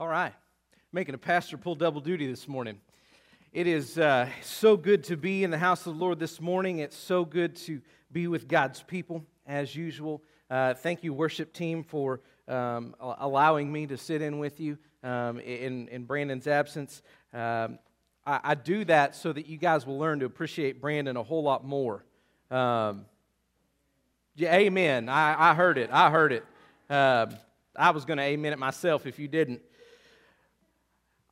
All right. Making a pastor pull double duty this morning. It is uh, so good to be in the house of the Lord this morning. It's so good to be with God's people, as usual. Uh, thank you, worship team, for um, allowing me to sit in with you um, in, in Brandon's absence. Um, I, I, do that so that you guys will learn to appreciate Brandon a whole lot more. Um, yeah, amen. I, I, heard it. I heard it. Uh, I was going to amen it myself if you didn't.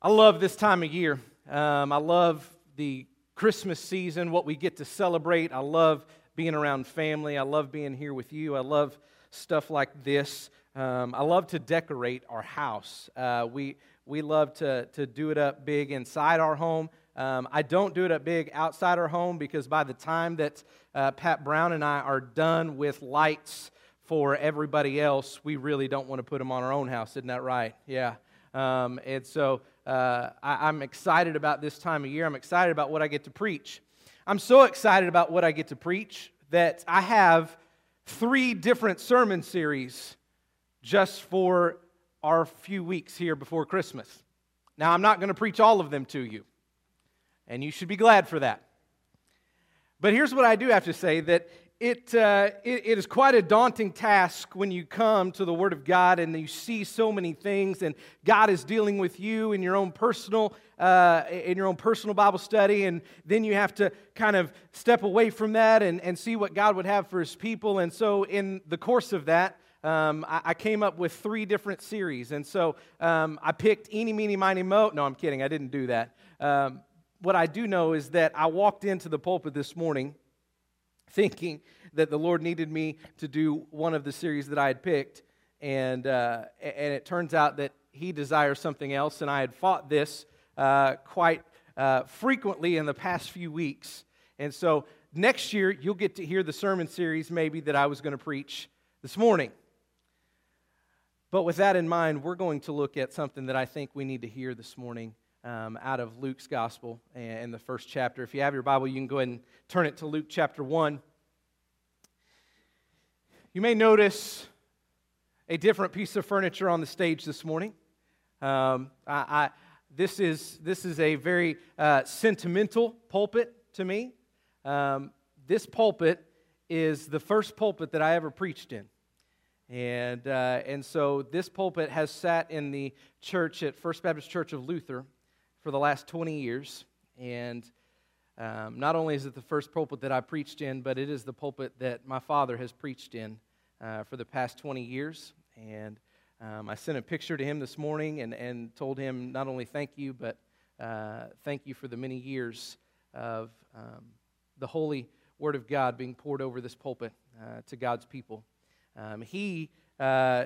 I love this time of year. Um, I love the Christmas season, what we get to celebrate. I love being around family. I love being here with you. I love stuff like this. Um, I love to decorate our house. Uh, we, we love to, to do it up big inside our home. Um, I don't do it up big outside our home because by the time that uh, Pat Brown and I are done with lights for everybody else, we really don't want to put them on our own house. Isn't that right? Yeah. Um, and so uh, I, I'm excited about this time of year. I'm excited about what I get to preach. I'm so excited about what I get to preach that I have three different sermon series just for our few weeks here before Christmas. Now, I'm not going to preach all of them to you, and you should be glad for that. But here's what I do have to say that it, uh, it, it is quite a daunting task when you come to the Word of God and you see so many things, and God is dealing with you in your own personal, uh, in your own personal Bible study, and then you have to kind of step away from that and, and see what God would have for His people. And so, in the course of that, um, I, I, came up with three different series. And so um, I picked Eeny, Meeny, Miny, Mo. No, I'm kidding. I didn't do that. Um, what I do know is that I walked into the pulpit this morning thinking that the Lord needed me to do one of the series that I had picked. And, uh, and it turns out that He desires something else. And I had fought this uh, quite uh, frequently in the past few weeks. And so next year, you'll get to hear the sermon series maybe that I was going to preach this morning. But with that in mind, we're going to look at something that I think we need to hear this morning um, out of Luke's gospel in the first chapter. If you have your Bible, you can go ahead and turn it to Luke chapter 1. You may notice a different piece of furniture on the stage this morning. Um, I, I, this, is, this is a very uh, sentimental pulpit to me. Um, this pulpit is the first pulpit that I ever preached in. And, uh, and so this pulpit has sat in the church at First Baptist Church of Luther for the last 20 years. And um, not only is it the first pulpit that I preached in, but it is the pulpit that my father has preached in uh, for the past 20 years. And um, I sent a picture to him this morning and, and told him not only thank you, but uh, thank you for the many years of um, the holy word of God being poured over this pulpit uh, to God's people. Um, he, uh,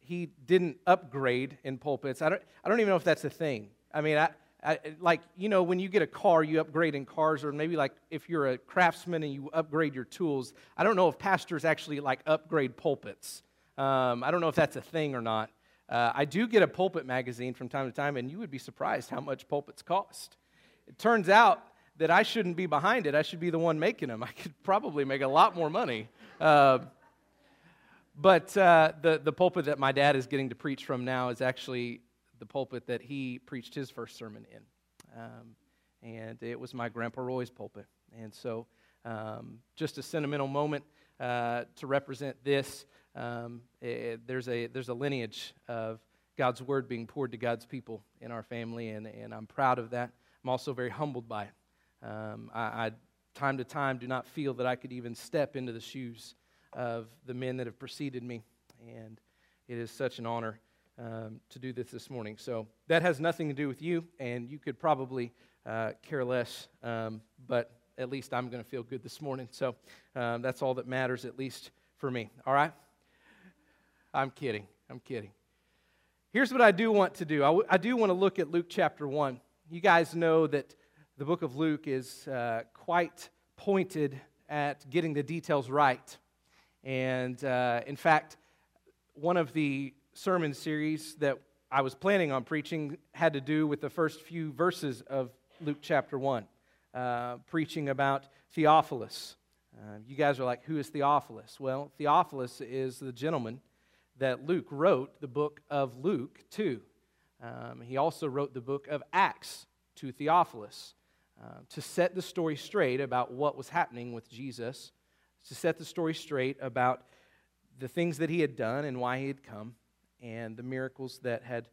he didn't upgrade in pulpits. I don't, I don't even know if that's a thing. I mean, I, Like, you know, when you get a car, you upgrade in cars, or maybe like if you're a craftsman and you upgrade your tools. I don't know if pastors actually like upgrade pulpits. Um, I don't know if that's a thing or not. Uh, I do get a pulpit magazine from time to time, and you would be surprised how much pulpits cost. It turns out that I shouldn't be behind it. I should be the one making them. I could probably make a lot more money. Uh, but uh, the, the pulpit that my dad is getting to preach from now is actually the pulpit that he preached his first sermon in. Um, and it was my Grandpa Roy's pulpit. And so, um, just a sentimental moment uh, to represent this. Um, it, there's, a, there's a lineage of God's word being poured to God's people in our family, and, and I'm proud of that. I'm also very humbled by it. Um, I, I, time to time, do not feel that I could even step into the shoes of the men that have preceded me. And it is such an honor um, to do this this morning. So that has nothing to do with you, and you could probably uh, care less, um, but at least I'm going to feel good this morning. So um, that's all that matters, at least for me. All right? I'm kidding. I'm kidding. Here's what I do want to do I, w- I do want to look at Luke chapter 1. You guys know that the book of Luke is uh, quite pointed at getting the details right. And uh, in fact, one of the sermon series that I was planning on preaching had to do with the first few verses of Luke chapter 1, uh, preaching about Theophilus. Uh, you guys are like, who is Theophilus? Well, Theophilus is the gentleman that Luke wrote the book of Luke to. Um, he also wrote the book of Acts to Theophilus uh, to set the story straight about what was happening with Jesus, to set the story straight about the things that he had done and why he had come, and the miracles that had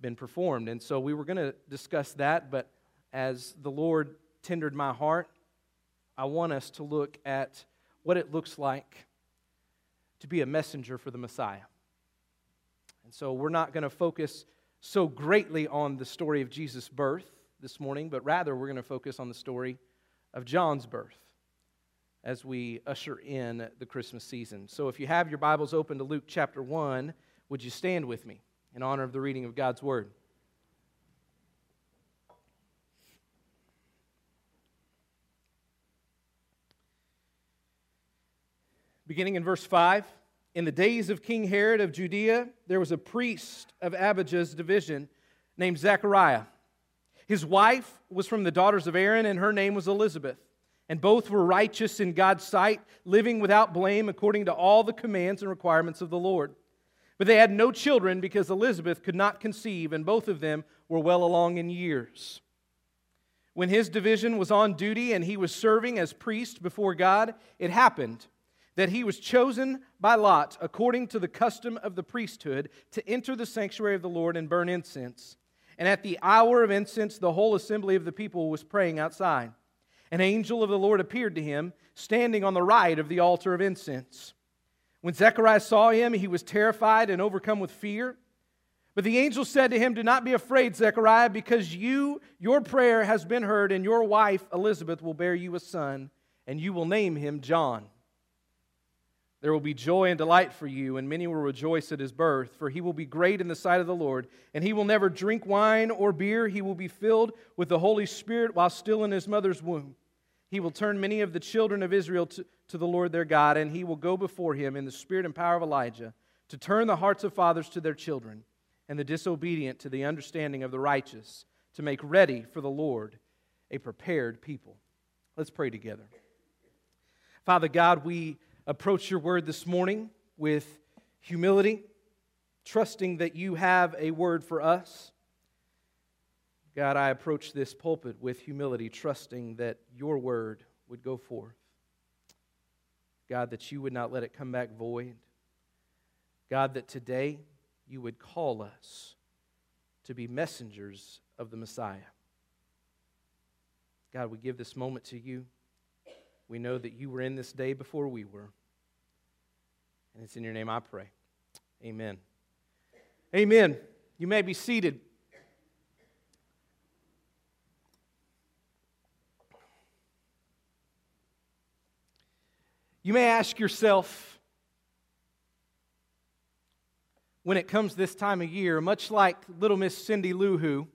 been performed. And so we were going to discuss that, but as the Lord tendered my heart, I want us to look at what it looks like to be a messenger for the Messiah. And so we're not going to focus so greatly on the story of Jesus' birth this morning, but rather we're going to focus on the story of John's birth as we usher in the Christmas season. So if you have your Bibles open to Luke chapter 1, would you stand with me in honor of the reading of God's Word? Beginning in verse 5 In the days of King Herod of Judea, there was a priest of Abijah's division named Zechariah. His wife was from the daughters of Aaron, and her name was Elizabeth. And both were righteous in God's sight, living without blame according to all the commands and requirements of the Lord. But they had no children because Elizabeth could not conceive, and both of them were well along in years. When his division was on duty and he was serving as priest before God, it happened that he was chosen by Lot, according to the custom of the priesthood, to enter the sanctuary of the Lord and burn incense. And at the hour of incense, the whole assembly of the people was praying outside. An angel of the Lord appeared to him, standing on the right of the altar of incense. When Zechariah saw him, he was terrified and overcome with fear. But the angel said to him, Do not be afraid, Zechariah, because you, your prayer has been heard, and your wife Elizabeth will bear you a son, and you will name him John. There will be joy and delight for you, and many will rejoice at his birth, for he will be great in the sight of the Lord. And he will never drink wine or beer. He will be filled with the Holy Spirit while still in his mother's womb. He will turn many of the children of Israel to, to the Lord their God, and he will go before him in the spirit and power of Elijah to turn the hearts of fathers to their children, and the disobedient to the understanding of the righteous, to make ready for the Lord a prepared people. Let's pray together. Father God, we approach your word this morning with humility, trusting that you have a word for us. God, I approach this pulpit with humility, trusting that your word would go forth. God, that you would not let it come back void. God, that today you would call us to be messengers of the Messiah. God, we give this moment to you. We know that you were in this day before we were. And it's in your name I pray. Amen. Amen. You may be seated. You may ask yourself, when it comes this time of year, much like little Miss Cindy Lou Who,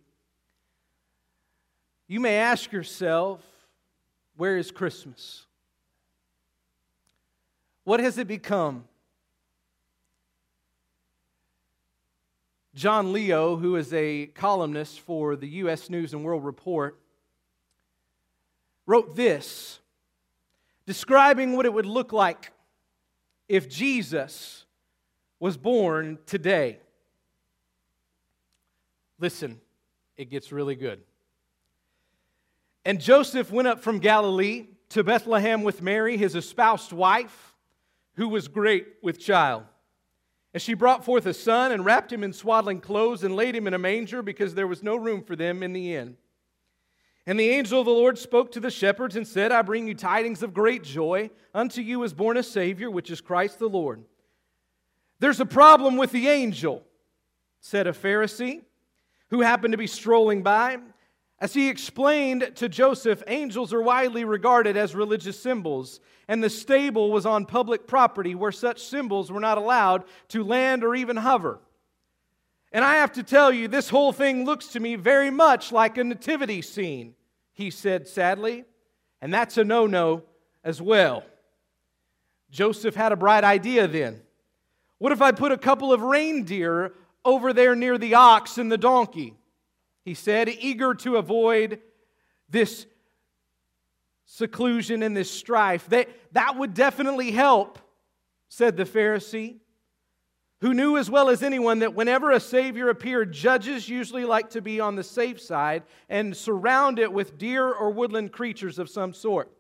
you may ask yourself, where is Christmas? What has it become? John Leo, who is a columnist for the U.S. News and World Report, wrote this describing what it would look like if Jesus was born today. Listen, it gets really good. And Joseph went up from Galilee to Bethlehem with Mary, his espoused wife, who was great with child. And she brought forth a son and wrapped him in swaddling clothes and laid him in a manger because there was no room for them in the inn. And the angel of the Lord spoke to the shepherds and said, I bring you tidings of great joy. Unto you is born a Savior, which is Christ the Lord. There's a problem with the angel, said a Pharisee who happened to be strolling by. As he explained to Joseph, angels are widely regarded as religious symbols, and the stable was on public property where such symbols were not allowed to land or even hover. And I have to tell you, this whole thing looks to me very much like a nativity scene, he said sadly, and that's a no no as well. Joseph had a bright idea then. What if I put a couple of reindeer over there near the ox and the donkey? he said, eager to avoid this seclusion and this strife. That, that would definitely help, said the Pharisee, who knew as well as anyone that whenever a Savior appeared, judges usually like to be on the safe side and surround it with deer or woodland creatures of some sort.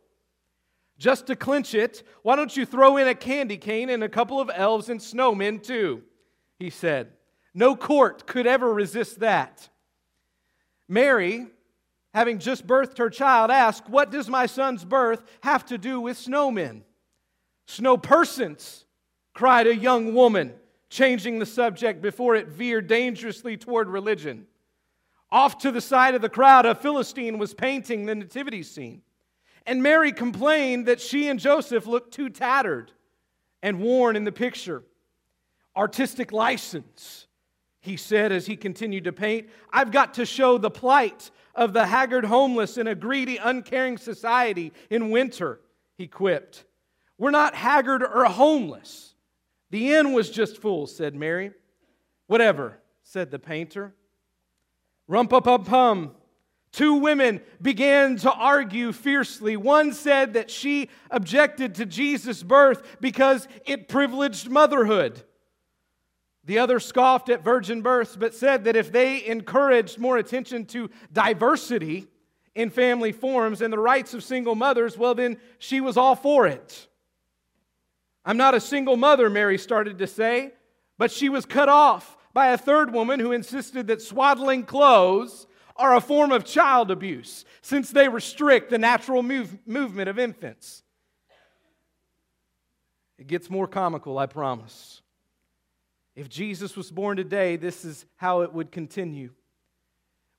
Just to clinch it, why don't you throw in a candy cane and a couple of elves and snowmen too? He said. No court could ever resist that. Mary, having just birthed her child, asked, What does my son's birth have to do with snowmen? Snow persons, cried a young woman changing the subject before it veered dangerously toward religion. Off to the side of the crowd, a Philistine was painting the nativity scene. And Mary complained that she and Joseph looked too tattered and worn in the picture. Artistic license, he said as he continued to paint. I've got to show the plight of the haggard homeless in a greedy, uncaring society in winter, he quipped. We're not haggard or homeless. The inn was just full, said Mary. Whatever, said the painter. Rumpa pum pum. Two women began to argue fiercely. One said that she objected to Jesus' birth because it privileged motherhood. The other scoffed at virgin births, but said that if they encouraged more attention to diversity in family forms and the rights of single mothers, well, then she was all for it. I'm not a single mother, Mary started to say, but she was cut off by a third woman who insisted that swaddling clothes are a form of child abuse since they restrict the natural move, movement of infants. It gets more comical, I promise. If Jesus was born today, this is how it would continue.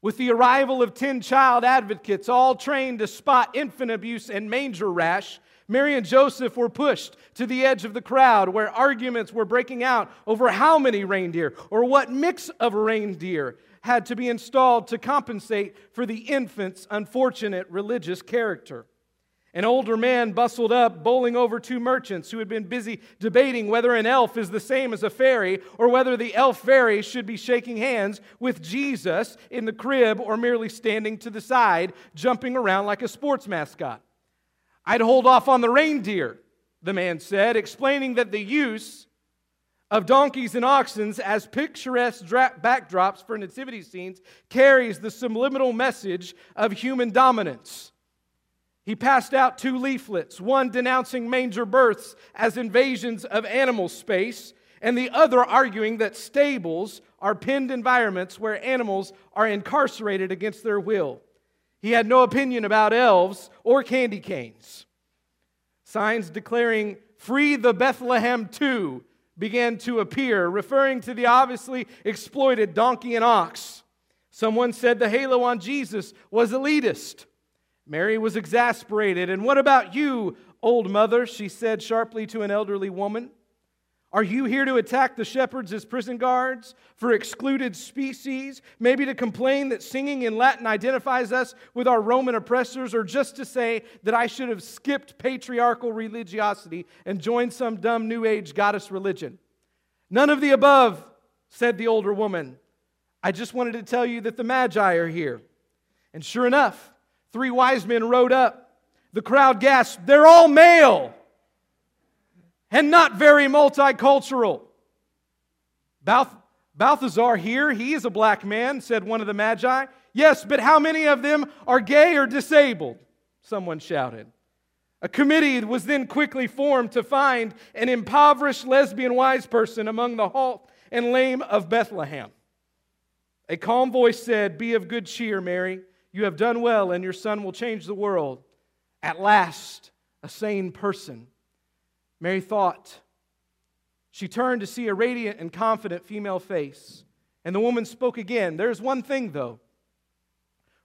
With the arrival of 10 child advocates, all trained to spot infant abuse and manger rash, Mary and Joseph were pushed to the edge of the crowd where arguments were breaking out over how many reindeer or what mix of reindeer had to be installed to compensate for the infant's unfortunate religious character. An older man bustled up, bowling over two merchants who had been busy debating whether an elf is the same as a fairy or whether the elf fairy should be shaking hands with Jesus in the crib or merely standing to the side, jumping around like a sports mascot. I'd hold off on the reindeer, the man said, explaining that the use of donkeys and oxen as picturesque dra- backdrops for nativity scenes carries the subliminal message of human dominance. He passed out two leaflets, one denouncing manger births as invasions of animal space, and the other arguing that stables are penned environments where animals are incarcerated against their will. He had no opinion about elves or candy canes. Signs declaring, Free the Bethlehem too, began to appear, referring to the obviously exploited donkey and ox. Someone said the halo on Jesus was elitist. Mary was exasperated. And what about you, old mother? She said sharply to an elderly woman. Are you here to attack the shepherds as prison guards for excluded species? Maybe to complain that singing in Latin identifies us with our Roman oppressors, or just to say that I should have skipped patriarchal religiosity and joined some dumb New Age goddess religion? None of the above, said the older woman. I just wanted to tell you that the Magi are here. And sure enough, three wise men rode up. The crowd gasped, They're all male and not very multicultural. Balth- Balthazar here, he is a black man, said one of the Magi. Yes, but how many of them are gay or disabled? Someone shouted. A committee was then quickly formed to find an impoverished lesbian wise person among the halt and lame of Bethlehem. A calm voice said, Be of good cheer, Mary. You have done well, and your son will change the world. At last, a sane person Mary thought. She turned to see a radiant and confident female face. And the woman spoke again. There's one thing, though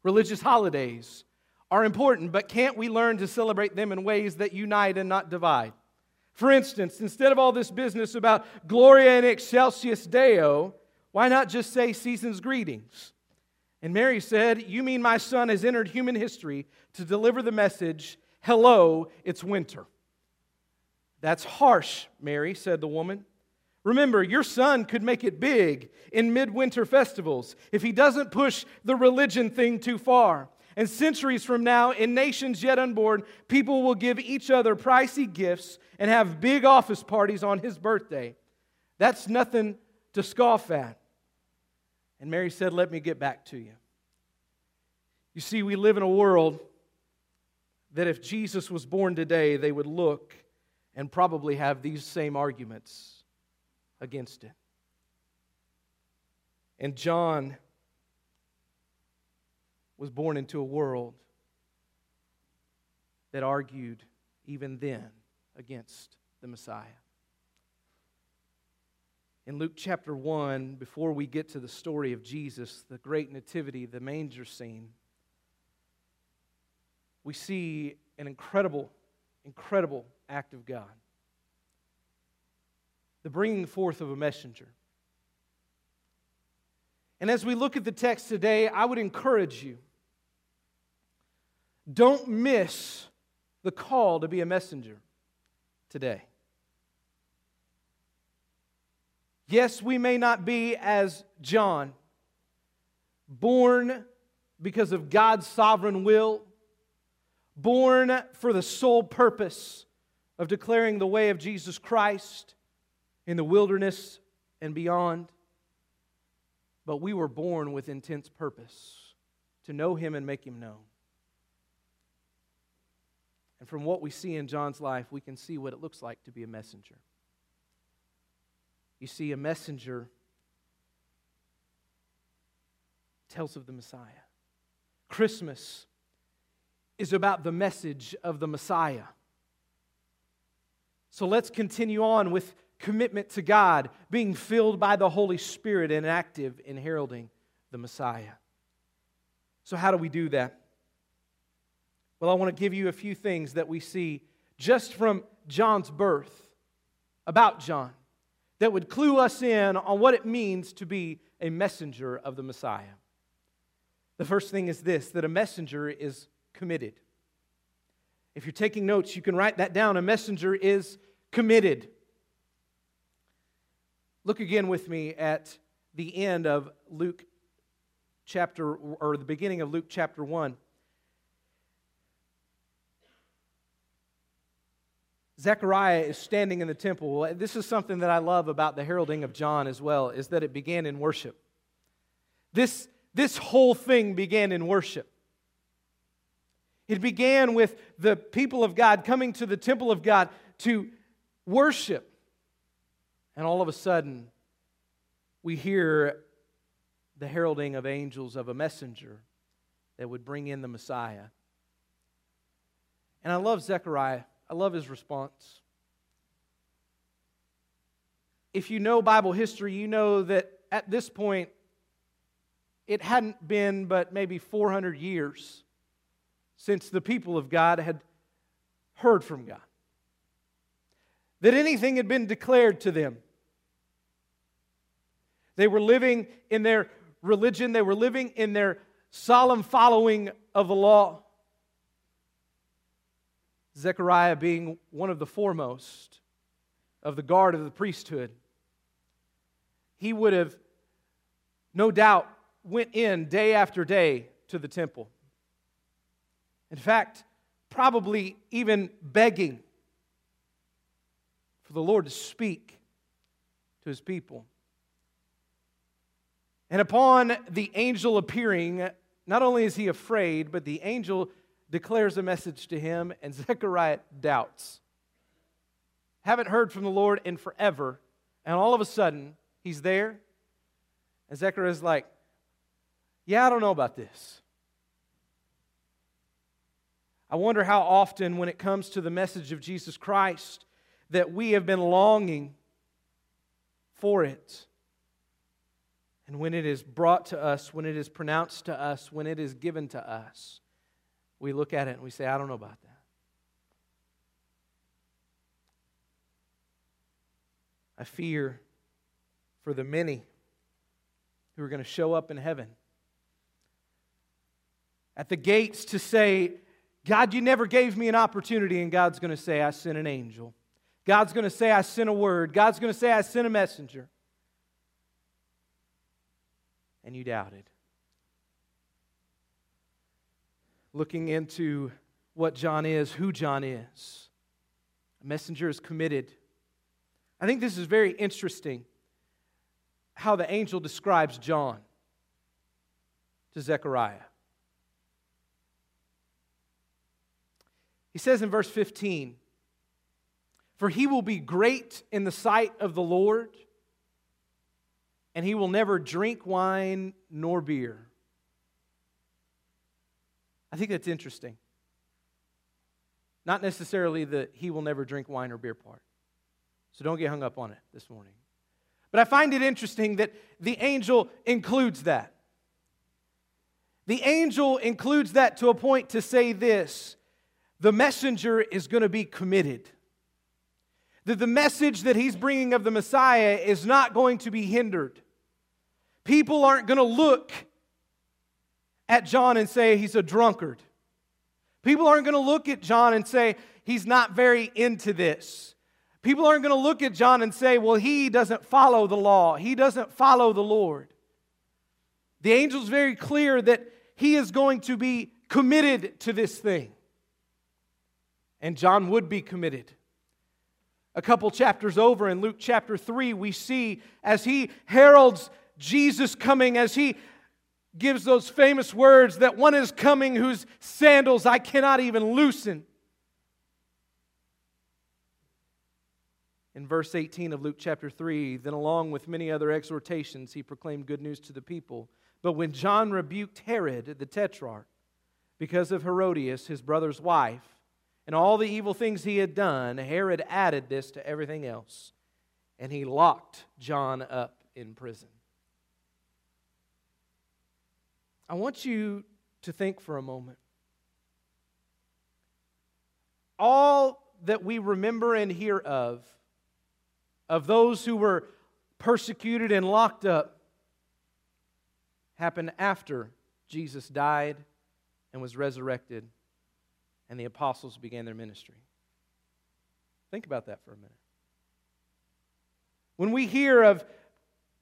religious holidays are important, but can't we learn to celebrate them in ways that unite and not divide? For instance, instead of all this business about Gloria in Excelsis Deo, why not just say season's greetings? And Mary said, You mean my son has entered human history to deliver the message, Hello, it's winter. That's harsh, Mary, said the woman. Remember, your son could make it big in midwinter festivals if he doesn't push the religion thing too far. And centuries from now, in nations yet unborn, people will give each other pricey gifts and have big office parties on his birthday. That's nothing to scoff at. And Mary said, Let me get back to you. You see, we live in a world that if Jesus was born today, they would look and probably have these same arguments against it. And John was born into a world that argued even then against the Messiah. In Luke chapter 1, before we get to the story of Jesus, the great nativity, the manger scene, we see an incredible, incredible act of God the bringing forth of a messenger. And as we look at the text today, I would encourage you don't miss the call to be a messenger today. Yes, we may not be as John, born because of God's sovereign will, born for the sole purpose of declaring the way of Jesus Christ in the wilderness and beyond. But we were born with intense purpose to know Him and make Him known. And from what we see in John's life, we can see what it looks like to be a messenger. You see, a messenger tells of the Messiah. Christmas is about the message of the Messiah. So let's continue on with commitment to God, being filled by the Holy Spirit and active in heralding the Messiah. So, how do we do that? Well, I want to give you a few things that we see just from John's birth about John that would clue us in on what it means to be a messenger of the Messiah. The first thing is this that a messenger is committed. If you're taking notes, you can write that down. A messenger is committed. Look again with me at the end of Luke chapter, or the beginning of Luke chapter 1. Zechariah is standing in the temple. This is something that I love about the heralding of John as well, is that it began in worship. This, this whole thing began in worship. It began with the people of God coming to the temple of God to worship. And all of a sudden, we hear the heralding of angels of a messenger that would bring in the Messiah. And I love Zechariah I love his response. If you know Bible history, you know that at this point, it hadn't been but maybe 400 years since the people of God had heard from God, that anything had been declared to them. They were living in their religion, they were living in their solemn following of the law. Zechariah being one of the foremost of the guard of the priesthood, he would have no doubt went in day after day to the temple. In fact, probably even begging for the Lord to speak to his people. And upon the angel appearing, not only is he afraid, but the angel declares a message to him, and Zechariah doubts. Haven't heard from the Lord in forever, and all of a sudden, he's there, and Zechariah's like, Yeah, I don't know about this. I wonder how often, when it comes to the message of Jesus Christ, that we have been longing for it. And when it is brought to us, when it is pronounced to us, when it is given to us, we look at it and we say, I don't know about that. I fear for the many who are going to show up in heaven at the gates to say, God, you never gave me an opportunity, and God's going to say, I sent an angel. God's going to say, I sent a word. God's going to say, I sent a messenger. And you doubted. looking into what John is, who John is. A messenger is committed. I think this is very interesting how the angel describes John to Zechariah. He says in verse 15, For he will be great in the sight of the Lord, and he will never drink wine nor beer. I think that's interesting. Not necessarily that he will never drink wine or beer part. So don't get hung up on it this morning. But I find it interesting that the angel includes that. The angel includes that to a point to say this the messenger is going to be committed. That the message that he's bringing of the Messiah is not going to be hindered. People aren't going to look at John and say he's a drunkard. People aren't going to look at John and say he's not very into this. People aren't going to look at John and say, well, he doesn't follow the law, he doesn't follow the Lord. The angel's very clear that he is going to be committed to this thing. And John would be committed. A couple chapters over in Luke chapter 3, we see as he heralds Jesus coming, as he gives those famous words that one is coming whose sandals I cannot even loosen. In verse 18 of Luke chapter 3, then along with many other exhortations, he proclaimed good news to the people. But when John rebuked Herod the tetrarch because of Herodias, his brother's wife, and all the evil things he had done, Herod added this to everything else, and he locked John up in prison. I want you to think for a moment. All that we remember and hear of, of those who were persecuted and locked up, happened after Jesus died and was resurrected and the apostles began their ministry. Think about that for a minute. When we hear of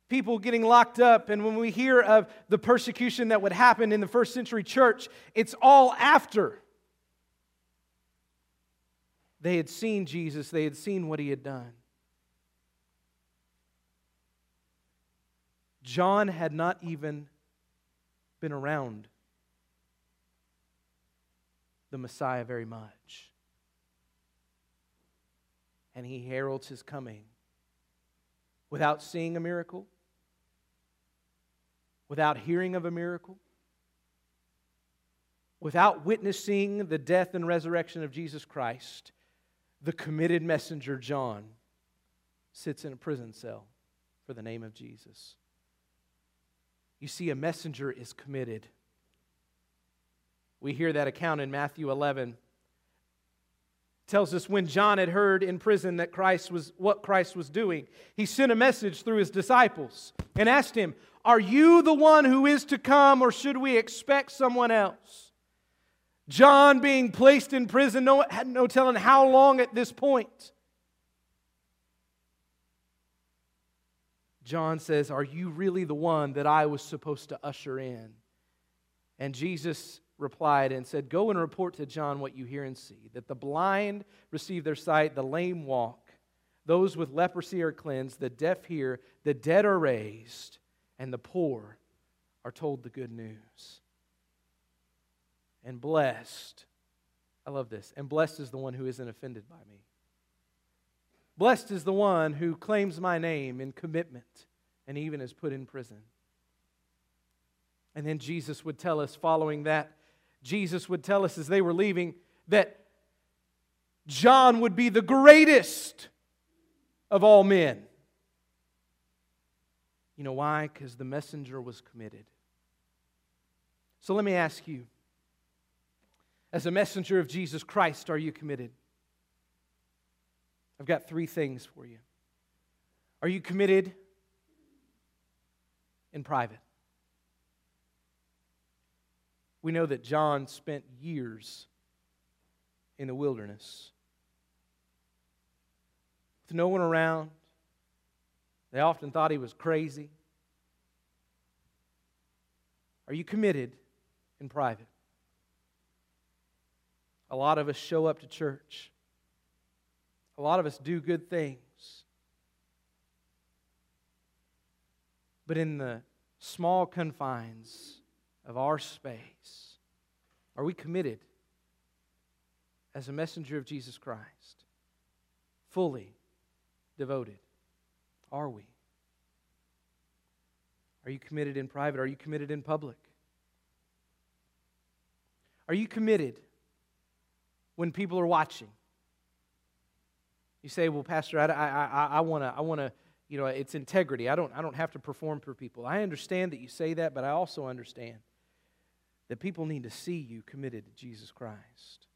people getting locked up, and when we hear of the persecution that would happen in the first century church, it's all after they had seen Jesus, they had seen what he had done. John had not even been around the Messiah very much. And he heralds his coming without seeing a miracle, without hearing of a miracle, without witnessing the death and resurrection of Jesus Christ, the committed messenger John sits in a prison cell for the name of Jesus. You see, a messenger is committed. We hear that account in Matthew 11. It tells us when John had heard in prison that Christ was what Christ was doing, he sent a message through his disciples and asked him, are you the one who is to come, or should we expect someone else? John being placed in prison, no, had no telling how long at this point. John says, Are you really the one that I was supposed to usher in? And Jesus replied and said, Go and report to John what you hear and see that the blind receive their sight, the lame walk, those with leprosy are cleansed, the deaf hear, the dead are raised and the poor are told the good news. And blessed, I love this, and blessed is the one who isn't offended by me. Blessed is the one who claims my name in commitment and even is put in prison. And then Jesus would tell us, following that, Jesus would tell us as they were leaving that John would be the greatest of all men. You know why? Because the messenger was committed. So let me ask you as a messenger of Jesus Christ, are you committed? I've got three things for you. Are you committed in private? We know that John spent years in the wilderness with no one around. They often thought he was crazy. Are you committed in private? A lot of us show up to church. A lot of us do good things. But in the small confines of our space, are we committed as a messenger of Jesus Christ? Fully devoted? Are we? Are you committed in private? Are you committed in public? Are you committed when people are watching? You say, "Well, Pastor, I, I, I, want to, I want to, you know, it's integrity. I don't, I don't have to perform for people." I understand that you say that, but I also understand that people need to see you committed to Jesus Christ.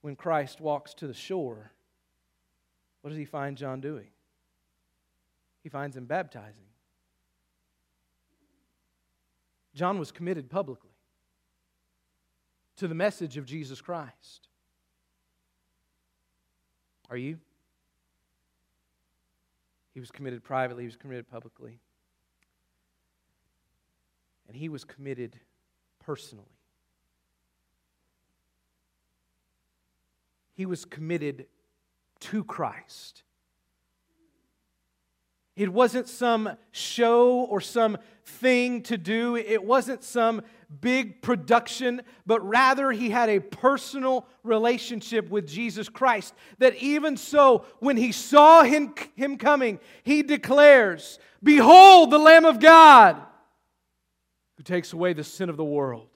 When Christ walks to the shore, what does he find John doing? He finds him baptizing. John was committed publicly to the message of Jesus Christ. Are you? He was committed privately, he was committed publicly. And he was committed personally. He was committed to Christ. It wasn't some show or some thing to do. It wasn't some big production, but rather he had a personal relationship with Jesus Christ. That even so, when he saw him, him coming, he declares, Behold the Lamb of God who takes away the sin of the world.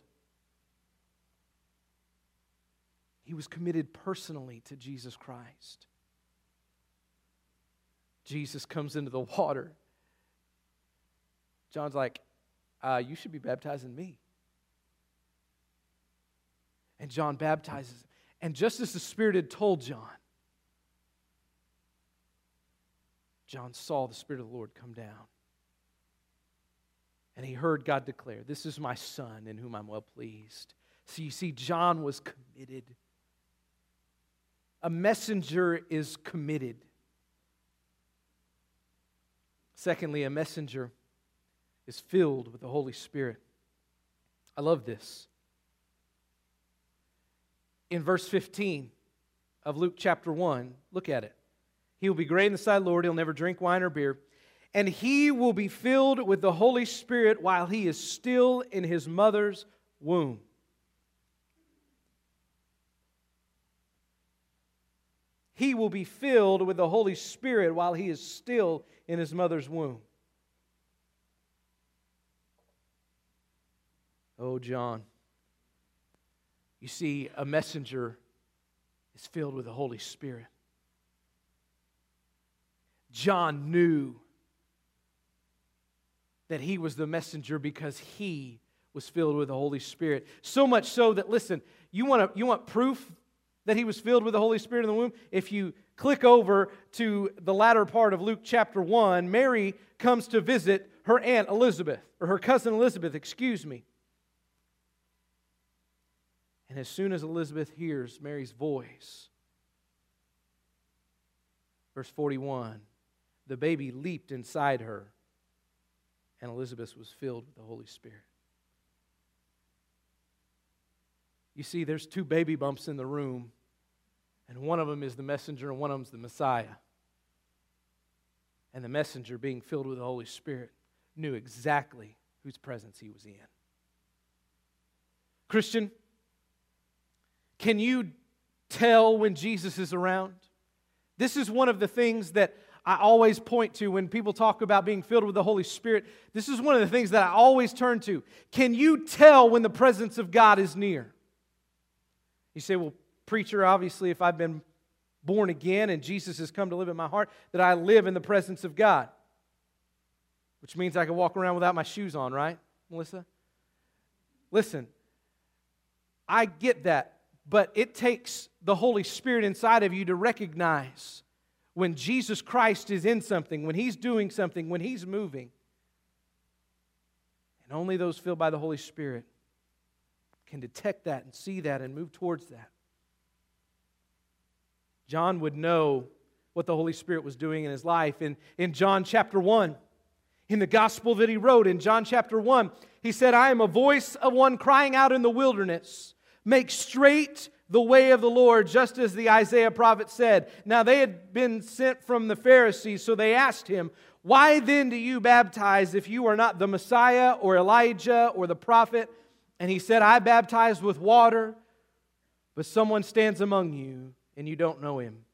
He was committed personally to Jesus Christ. Jesus comes into the water. John's like, uh, You should be baptizing me. And John baptizes. him. And just as the Spirit had told John, John saw the Spirit of the Lord come down. And he heard God declare, This is my Son in whom I'm well pleased. So you see, John was committed. A messenger is committed. Secondly, a messenger is filled with the Holy Spirit. I love this. In verse 15 of Luke chapter 1, look at it. He will be great in the sight of the Lord. He'll never drink wine or beer. And he will be filled with the Holy Spirit while he is still in his mother's womb. He will be filled with the Holy Spirit while he is still in his mother's womb. Oh, John. You see, a messenger is filled with the Holy Spirit. John knew that he was the messenger because he was filled with the Holy Spirit. So much so that, listen, you want, to, you want proof that he was filled with the Holy Spirit in the womb? If you click over to the latter part of Luke chapter 1, Mary comes to visit her aunt Elizabeth, or her cousin Elizabeth, excuse me. And as soon as Elizabeth hears Mary's voice, verse 41, the baby leaped inside her, and Elizabeth was filled with the Holy Spirit. You see, there's two baby bumps in the room and one of them is the messenger, and one of them is the Messiah. And the messenger, being filled with the Holy Spirit, knew exactly whose presence he was in. Christian, can you tell when Jesus is around? This is one of the things that I always point to when people talk about being filled with the Holy Spirit. This is one of the things that I always turn to. Can you tell when the presence of God is near? You say, well, preacher, obviously, if I've been born again and Jesus has come to live in my heart, that I live in the presence of God. Which means I can walk around without my shoes on, right, Melissa? Listen, I get that, but it takes the Holy Spirit inside of you to recognize when Jesus Christ is in something, when He's doing something, when He's moving. And only those filled by the Holy Spirit can detect that and see that and move towards that. John would know what the Holy Spirit was doing in his life. In, in John chapter 1, in the gospel that he wrote, in John chapter 1, he said, I am a voice of one crying out in the wilderness, make straight the way of the Lord, just as the Isaiah prophet said. Now they had been sent from the Pharisees, so they asked him, Why then do you baptize if you are not the Messiah or Elijah or the prophet? And he said, I baptize with water, but someone stands among you and you don't know him.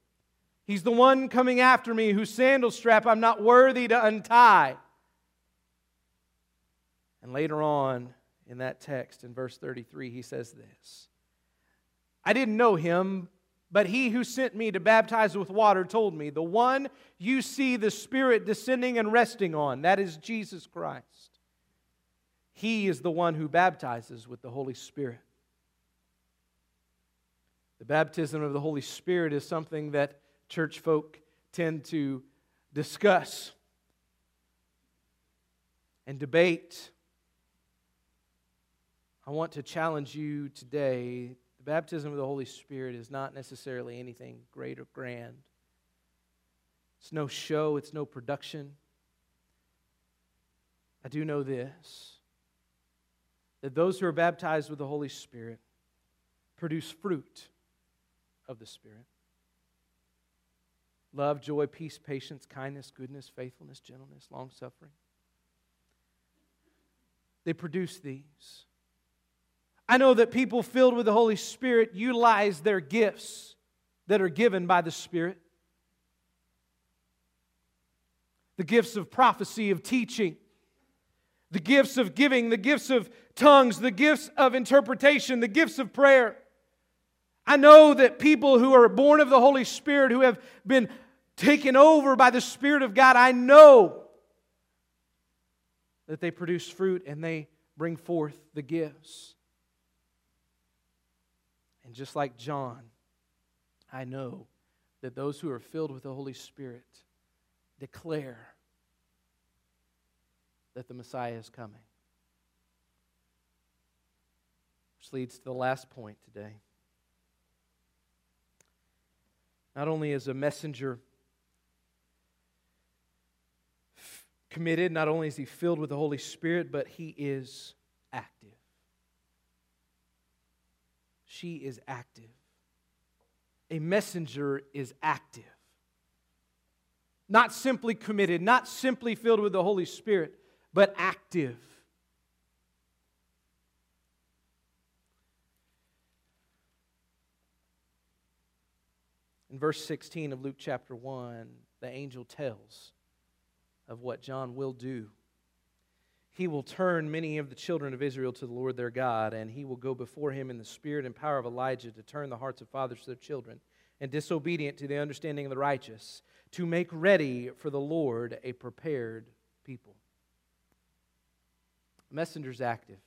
He's the one coming after me whose sandal strap I'm not worthy to untie. And later on in that text, in verse 33, he says this I didn't know him, but he who sent me to baptize with water told me, The one you see the Spirit descending and resting on, that is Jesus Christ. He is the one who baptizes with the Holy Spirit. The baptism of the Holy Spirit is something that church folk tend to discuss and debate. I want to challenge you today baptism of the Holy Spirit is not necessarily anything great or grand. It's no show, it's no production. I do know this that those who are baptized with the Holy Spirit produce fruit of the Spirit love, joy, peace, patience, kindness, goodness, faithfulness, gentleness, long suffering. They produce these. I know that people filled with the Holy Spirit utilize their gifts that are given by the Spirit the gifts of prophecy, of teaching, the gifts of giving, the gifts of tongues, the gifts of interpretation, the gifts of prayer. I know that people who are born of the Holy Spirit, who have been taken over by the Spirit of God, I know that they produce fruit and they bring forth the gifts. And just like John, I know that those who are filled with the Holy Spirit declare that the Messiah is coming. Which leads to the last point today. Not only is a messenger committed, not only is he filled with the Holy Spirit, but he is active she is active. A messenger is active. Not simply committed, not simply filled with the Holy Spirit, but active. In verse 16 of Luke chapter 1, the angel tells of what John will do he will turn many of the children of Israel to the Lord their God, and he will go before him in the spirit and power of Elijah to turn the hearts of fathers to their children, and disobedient to the understanding of the righteous, to make ready for the Lord a prepared people. Messenger's active.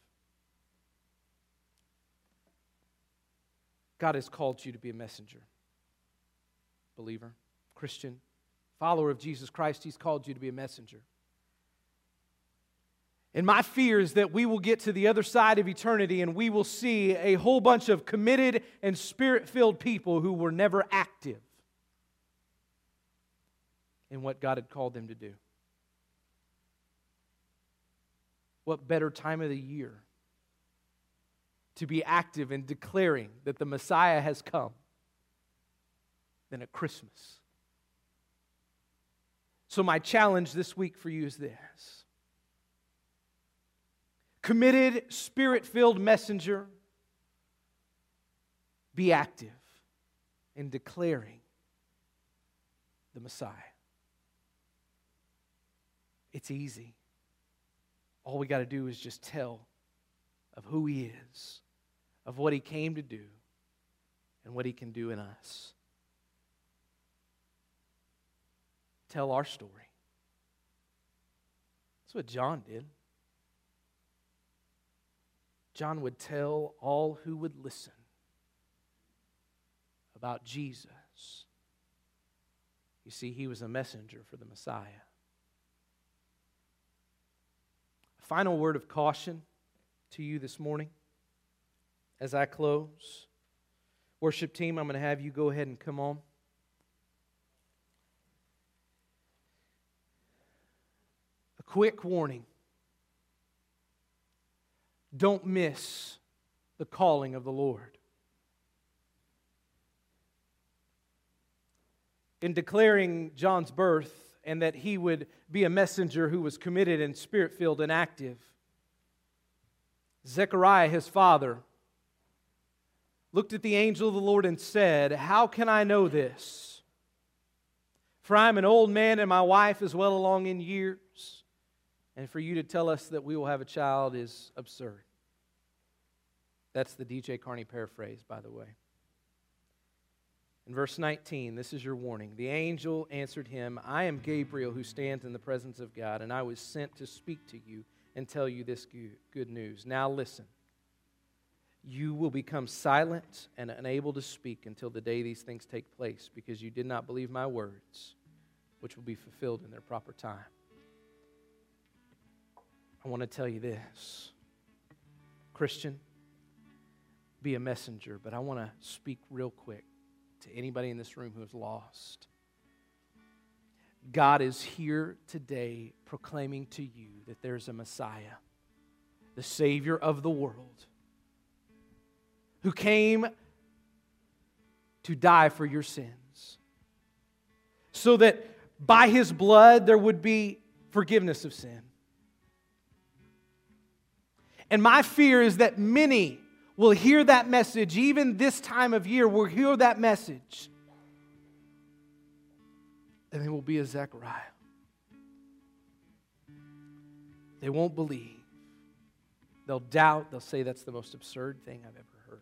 God has called you to be a messenger. Believer, Christian, follower of Jesus Christ, He's called you to be a messenger. And my fear is that we will get to the other side of eternity and we will see a whole bunch of committed and spirit filled people who were never active in what God had called them to do. What better time of the year to be active in declaring that the Messiah has come than at Christmas? So, my challenge this week for you is this committed, spirit filled messenger, be active in declaring the Messiah. It's easy. All we got to do is just tell of who He is, of what He came to do, and what He can do in us. Tell our story. That's what John did. John would tell all who would listen about Jesus. You see, he was a messenger for the Messiah. A final word of caution to you this morning as I close. Worship team, I'm going to have you go ahead and come on. A quick warning don't miss the calling of the Lord. In declaring John's birth and that he would be a messenger who was committed and spirit filled and active. Zechariah, his father, looked at the angel of the Lord and said, How can I know this? For I am an old man and my wife is well along in years. And for you to tell us that we will have a child is absurd. That's the DJ Carney paraphrase, by the way. In verse 19, this is your warning. The angel answered him, I am Gabriel who stands in the presence of God, and I was sent to speak to you and tell you this good news. Now listen. You will become silent and unable to speak until the day these things take place, because you did not believe my words, which will be fulfilled in their proper time. I want to tell you this Christian, be a messenger, but I want to speak real quick to anybody in this room who is lost. God is here today proclaiming to you that there's a Messiah, the Savior of the world, who came to die for your sins, so that by his blood there would be forgiveness of sin. And my fear is that many will hear that message, even this time of year, will hear that message. And they will be a Zechariah. They won't believe. They'll doubt. They'll say that's the most absurd thing I've ever heard.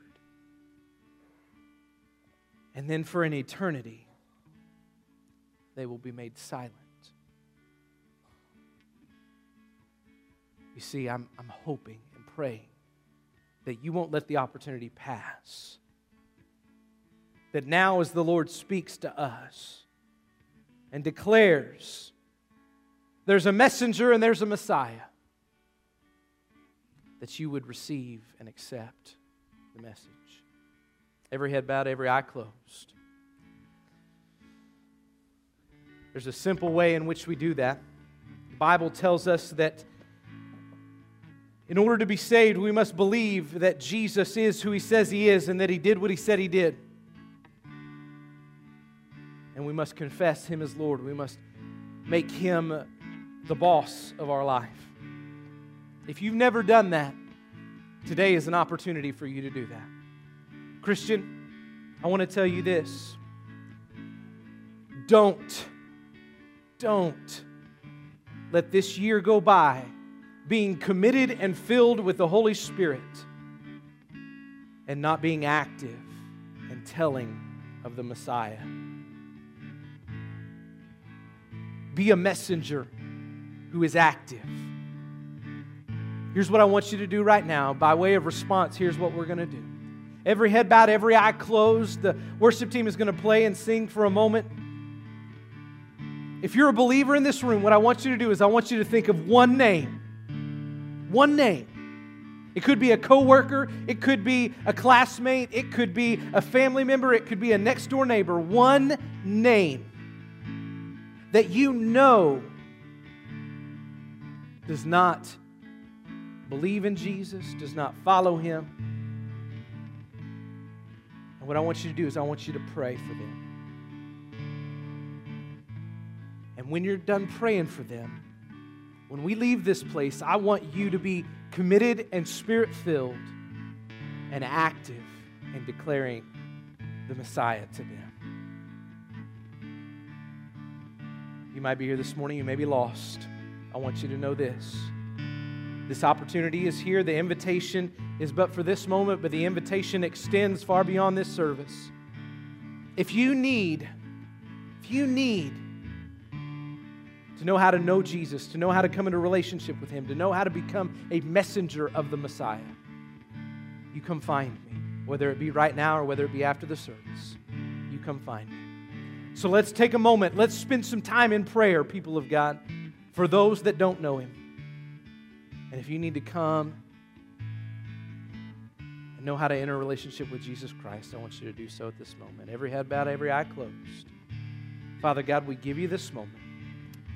And then for an eternity, they will be made silent. You see, I'm, I'm hoping praying that you won't let the opportunity pass. That now, as the Lord speaks to us and declares, there's a messenger and there's a Messiah, that you would receive and accept the message. Every head bowed, every eye closed. There's a simple way in which we do that. The Bible tells us that in order to be saved, we must believe that Jesus is who he says he is and that he did what he said he did. And we must confess him as Lord. We must make him the boss of our life. If you've never done that, today is an opportunity for you to do that. Christian, I want to tell you this. Don't, don't let this year go by being committed and filled with the Holy Spirit and not being active and telling of the Messiah. Be a messenger who is active. Here's what I want you to do right now. By way of response, here's what we're going to do. Every head bowed, every eye closed. The worship team is going to play and sing for a moment. If you're a believer in this room, what I want you to do is I want you to think of one name one name. It could be a coworker, it could be a classmate, it could be a family member, it could be a next door neighbor. One name that you know does not believe in Jesus, does not follow him. And what I want you to do is I want you to pray for them. And when you're done praying for them, when we leave this place, I want you to be committed and spirit filled and active in declaring the Messiah to them. You might be here this morning, you may be lost. I want you to know this. This opportunity is here. The invitation is but for this moment, but the invitation extends far beyond this service. If you need, if you need to know how to know Jesus, to know how to come into relationship with Him, to know how to become a messenger of the Messiah, you come find me, whether it be right now or whether it be after the service. You come find me. So let's take a moment. Let's spend some time in prayer, people of God, for those that don't know Him. And if you need to come and know how to enter a relationship with Jesus Christ, I want you to do so at this moment. Every head bowed, every eye closed. Father God, we give you this moment.